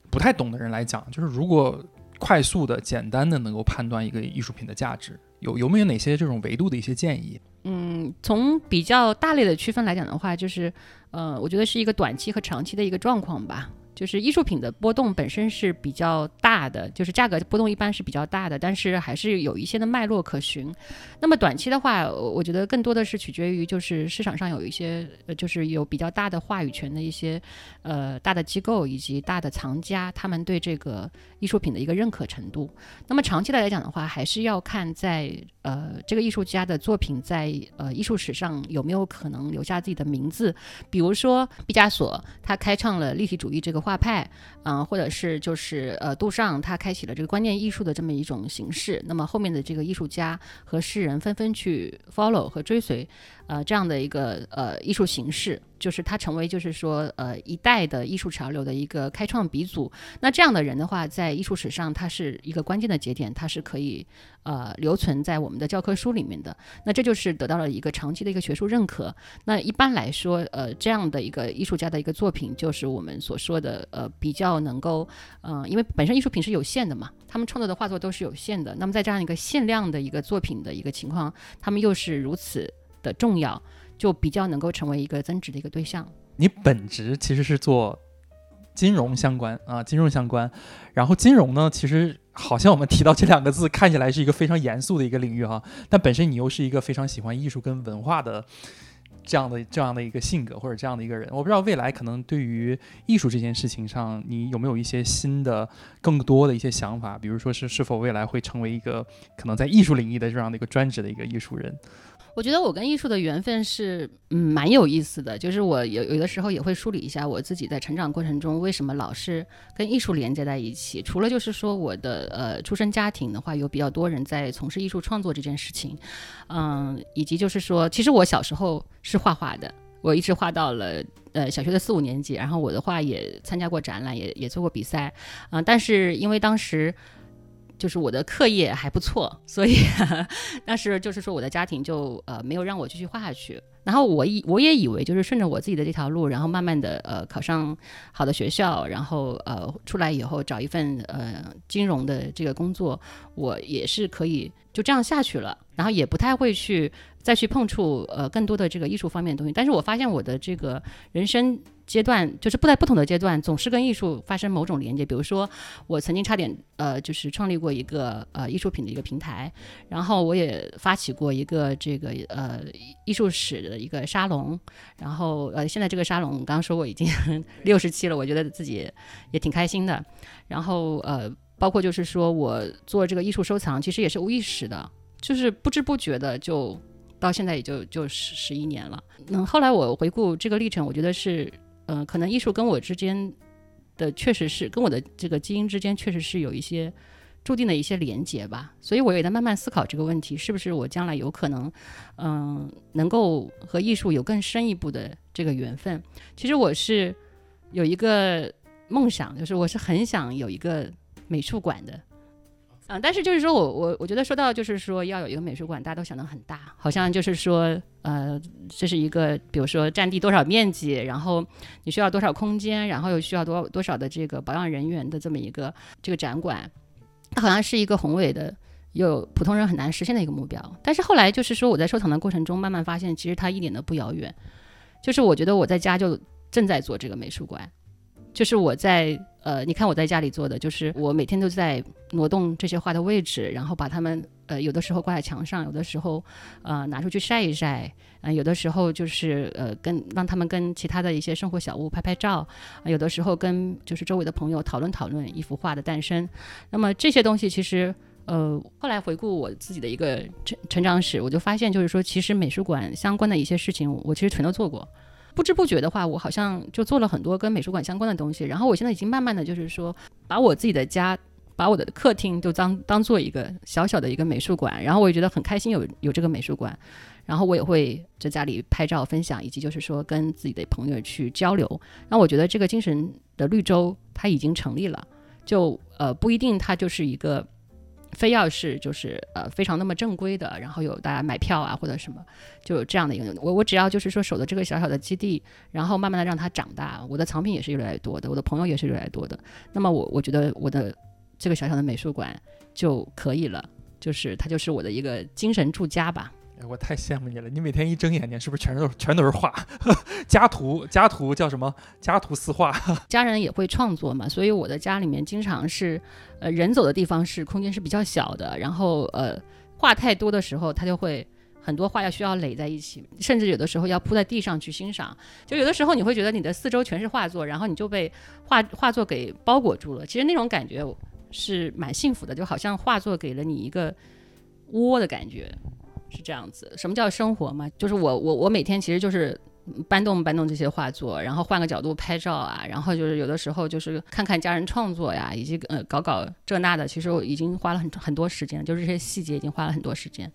不太懂的人来讲，就是如果。快速的、简单的能够判断一个艺术品的价值，有有没有哪些这种维度的一些建议？嗯，从比较大类的区分来讲的话，就是，呃，我觉得是一个短期和长期的一个状况吧。就是艺术品的波动本身是比较大的，就是价格波动一般是比较大的，但是还是有一些的脉络可循。那么短期的话，我觉得更多的是取决于就是市场上有一些，呃，就是有比较大的话语权的一些，呃，大的机构以及大的藏家，他们对这个艺术品的一个认可程度。那么长期的来讲的话，还是要看在呃这个艺术家的作品在呃艺术史上有没有可能留下自己的名字。比如说毕加索，他开创了立体主义这个。画派，嗯，或者是就是呃杜尚他开启了这个观念艺术的这么一种形式。那么后面的这个艺术家和诗人纷纷去 follow 和追随，呃这样的一个呃艺术形式。就是他成为，就是说，呃，一代的艺术潮流的一个开创鼻祖。那这样的人的话，在艺术史上，他是一个关键的节点，他是可以，呃，留存在我们的教科书里面的。那这就是得到了一个长期的一个学术认可。那一般来说，呃，这样的一个艺术家的一个作品，就是我们所说的，呃，比较能够，嗯，因为本身艺术品是有限的嘛，他们创作的画作都是有限的。那么在这样一个限量的一个作品的一个情况，他们又是如此的重要。就比较能够成为一个增值的一个对象。你本职其实是做金融相关啊，金融相关。然后金融呢，其实好像我们提到这两个字，看起来是一个非常严肃的一个领域哈。但本身你又是一个非常喜欢艺术跟文化的这样的这样的一个性格或者这样的一个人。我不知道未来可能对于艺术这件事情上，你有没有一些新的、更多的一些想法？比如说是是否未来会成为一个可能在艺术领域的这样的一个专职的一个艺术人？我觉得我跟艺术的缘分是，嗯，蛮有意思的。就是我有有的时候也会梳理一下我自己在成长过程中为什么老是跟艺术连接在一起。除了就是说我的呃出生家庭的话，有比较多人在从事艺术创作这件事情，嗯，以及就是说，其实我小时候是画画的，我一直画到了呃小学的四五年级，然后我的画也参加过展览，也也做过比赛，嗯，但是因为当时。就是我的课业还不错，所以当时就是说我的家庭就呃没有让我继续画下去。然后我以我也以为就是顺着我自己的这条路，然后慢慢的呃考上好的学校，然后呃出来以后找一份呃金融的这个工作，我也是可以就这样下去了。然后也不太会去再去碰触呃更多的这个艺术方面的东西。但是我发现我的这个人生。阶段就是不在不同的阶段，总是跟艺术发生某种连接。比如说，我曾经差点呃，就是创立过一个呃艺术品的一个平台，然后我也发起过一个这个呃艺术史的一个沙龙，然后呃现在这个沙龙刚刚说过已经 六十七了，我觉得自己也挺开心的。然后呃，包括就是说我做这个艺术收藏，其实也是无意识的，就是不知不觉的就到现在也就就十十一年了。嗯，后来我回顾这个历程，我觉得是。嗯，可能艺术跟我之间的确实是跟我的这个基因之间确实是有一些注定的一些连结吧，所以我也在慢慢思考这个问题，是不是我将来有可能，嗯，能够和艺术有更深一步的这个缘分。其实我是有一个梦想，就是我是很想有一个美术馆的。嗯，但是就是说我我我觉得说到就是说要有一个美术馆，大家都想得很大，好像就是说呃这是一个比如说占地多少面积，然后你需要多少空间，然后又需要多多少的这个保养人员的这么一个这个展馆，它好像是一个宏伟的，有普通人很难实现的一个目标。但是后来就是说我在收藏的过程中慢慢发现，其实它一点都不遥远。就是我觉得我在家就正在做这个美术馆，就是我在。呃，你看我在家里做的，就是我每天都在挪动这些画的位置，然后把它们，呃，有的时候挂在墙上，有的时候，呃，拿出去晒一晒，啊，有的时候就是呃，跟让他们跟其他的一些生活小物拍拍照，啊，有的时候跟就是周围的朋友讨论讨论一幅画的诞生。那么这些东西其实，呃，后来回顾我自己的一个成成长史，我就发现，就是说，其实美术馆相关的一些事情，我其实全都做过。不知不觉的话，我好像就做了很多跟美术馆相关的东西。然后我现在已经慢慢的就是说，把我自己的家，把我的客厅就当当做一个小小的一个美术馆。然后我也觉得很开心，有有这个美术馆。然后我也会在家里拍照分享，以及就是说跟自己的朋友去交流。那我觉得这个精神的绿洲它已经成立了。就呃不一定它就是一个。非要是就是呃非常那么正规的，然后有大家买票啊或者什么，就有这样的一个我我只要就是说守着这个小小的基地，然后慢慢的让它长大，我的藏品也是越来越多的，我的朋友也是越来越多的，那么我我觉得我的这个小小的美术馆就可以了，就是它就是我的一个精神住家吧。我太羡慕你了！你每天一睁眼睛，是不是全都是全都是画？家图家图叫什么？家图四画。家人也会创作嘛，所以我的家里面经常是，呃，人走的地方是空间是比较小的，然后呃，画太多的时候，他就会很多画要需要垒在一起，甚至有的时候要铺在地上去欣赏。就有的时候你会觉得你的四周全是画作，然后你就被画画作给包裹住了。其实那种感觉是蛮幸福的，就好像画作给了你一个窝的感觉。是这样子，什么叫生活嘛？就是我我我每天其实就是搬动搬动这些画作，然后换个角度拍照啊，然后就是有的时候就是看看家人创作呀，以及呃搞搞这那的，其实我已经花了很很多时间，就是这些细节已经花了很多时间。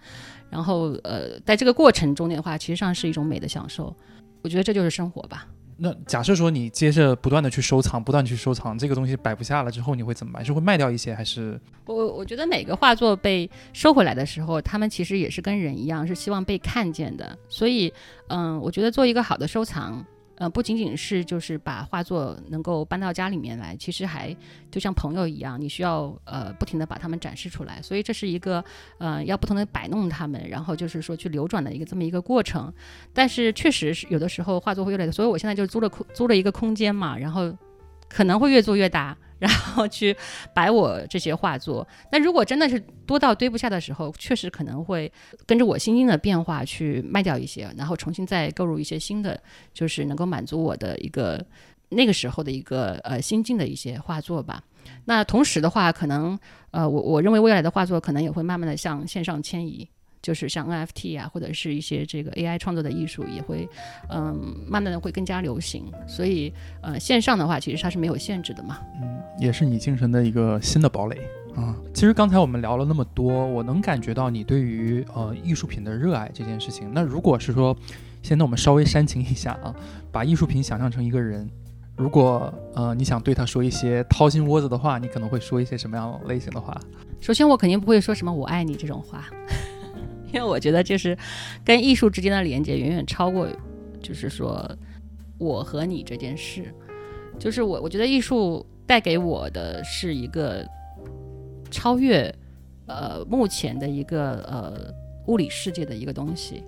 然后呃，在这个过程中的话，其实上是一种美的享受。我觉得这就是生活吧。那假设说你接着不断的去收藏，不断去收藏这个东西摆不下了之后，你会怎么办？是会卖掉一些，还是？我我觉得每个画作被收回来的时候，他们其实也是跟人一样，是希望被看见的。所以，嗯，我觉得做一个好的收藏。呃，不仅仅是就是把画作能够搬到家里面来，其实还就像朋友一样，你需要呃不停的把它们展示出来，所以这是一个呃要不同的摆弄它们，然后就是说去流转的一个这么一个过程。但是确实是有的时候画作会越来越，所以我现在就租了空租了一个空间嘛，然后可能会越做越大。然后去摆我这些画作，那如果真的是多到堆不下的时候，确实可能会跟着我心境的变化去卖掉一些，然后重新再购入一些新的，就是能够满足我的一个那个时候的一个呃心境的一些画作吧。那同时的话，可能呃我我认为未来的画作可能也会慢慢的向线上迁移。就是像 NFT 啊，或者是一些这个 AI 创作的艺术，也会，嗯，慢慢的会更加流行。所以，呃，线上的话，其实它是没有限制的嘛。嗯，也是你精神的一个新的堡垒啊。其实刚才我们聊了那么多，我能感觉到你对于呃艺术品的热爱这件事情。那如果是说，现在我们稍微煽情一下啊，把艺术品想象成一个人，如果呃你想对他说一些掏心窝子的话，你可能会说一些什么样类型的话？首先，我肯定不会说什么“我爱你”这种话。因为我觉得，就是跟艺术之间的连接远远超过，就是说我和你这件事。就是我，我觉得艺术带给我的是一个超越呃目前的一个呃物理世界的一个东西，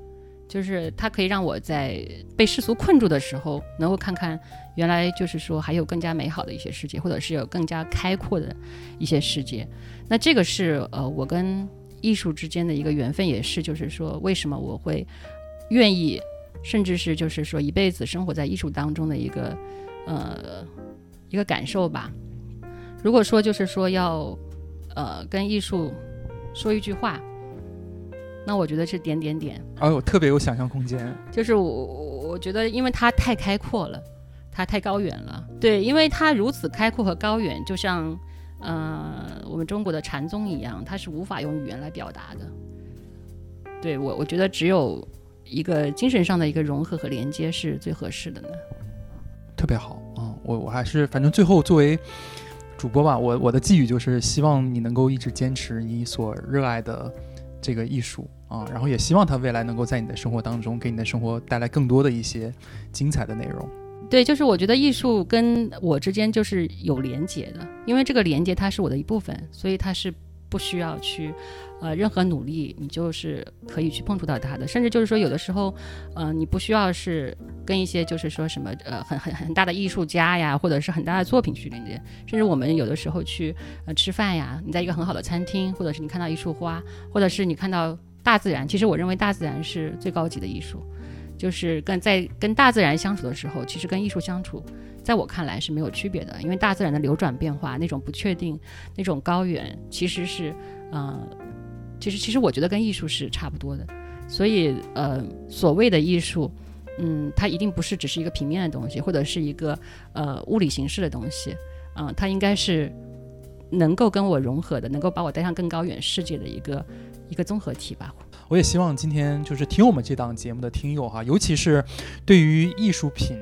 就是它可以让我在被世俗困住的时候，能够看看原来就是说还有更加美好的一些世界，或者是有更加开阔的一些世界。那这个是呃我跟。艺术之间的一个缘分也是，就是说，为什么我会愿意，甚至是就是说一辈子生活在艺术当中的一个呃一个感受吧。如果说就是说要呃跟艺术说一句话，那我觉得是点点点。哦，我特别有想象空间。就是我我觉得，因为它太开阔了，它太高远了。对，因为它如此开阔和高远，就像。嗯，我们中国的禅宗一样，它是无法用语言来表达的。对我，我觉得只有一个精神上的一个融合和连接是最合适的呢。特别好啊，我我还是反正最后作为主播吧，我我的寄语就是希望你能够一直坚持你所热爱的这个艺术啊，然后也希望它未来能够在你的生活当中给你的生活带来更多的一些精彩的内容。对，就是我觉得艺术跟我之间就是有连接的，因为这个连接它是我的一部分，所以它是不需要去，呃，任何努力，你就是可以去碰触到它的。甚至就是说，有的时候，呃，你不需要是跟一些就是说什么呃很很很大的艺术家呀，或者是很大的作品去连接。甚至我们有的时候去呃吃饭呀，你在一个很好的餐厅，或者是你看到一束花，或者是你看到大自然，其实我认为大自然是最高级的艺术。就是跟在跟大自然相处的时候，其实跟艺术相处，在我看来是没有区别的。因为大自然的流转变化，那种不确定，那种高远，其实是，呃，其实其实我觉得跟艺术是差不多的。所以，呃，所谓的艺术，嗯，它一定不是只是一个平面的东西，或者是一个呃物理形式的东西，嗯，它应该是能够跟我融合的，能够把我带上更高远世界的一个一个综合体吧。我也希望今天就是听我们这档节目的听友哈，尤其是对于艺术品。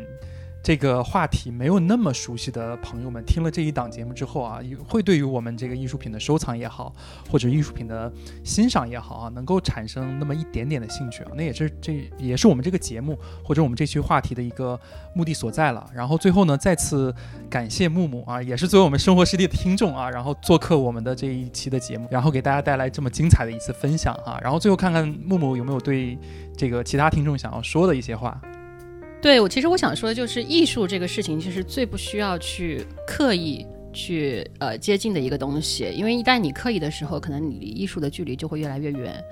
这个话题没有那么熟悉的朋友们，听了这一档节目之后啊，会对于我们这个艺术品的收藏也好，或者艺术品的欣赏也好啊，能够产生那么一点点的兴趣啊，那也是这也是我们这个节目或者我们这期话题的一个目的所在了。然后最后呢，再次感谢木木啊，也是作为我们生活实地的听众啊，然后做客我们的这一期的节目，然后给大家带来这么精彩的一次分享哈。然后最后看看木木有没有对这个其他听众想要说的一些话。对我，其实我想说的就是，艺术这个事情，其实最不需要去刻意去呃接近的一个东西，因为一旦你刻意的时候，可能你离艺术的距离就会越来越远。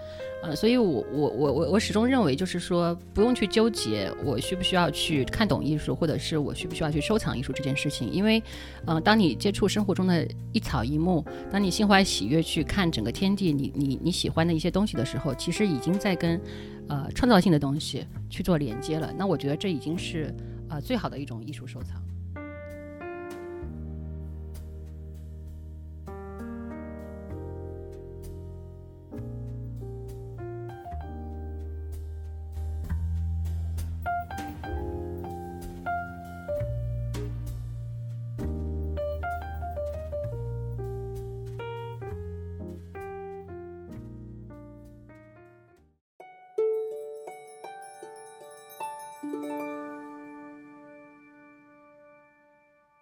呃，所以我我我我我始终认为，就是说不用去纠结我需不需要去看懂艺术，或者是我需不需要去收藏艺术这件事情，因为，嗯，当你接触生活中的一草一木，当你心怀喜悦去看整个天地，你你你喜欢的一些东西的时候，其实已经在跟，呃，创造性的东西去做连接了。那我觉得这已经是，呃，最好的一种艺术收藏。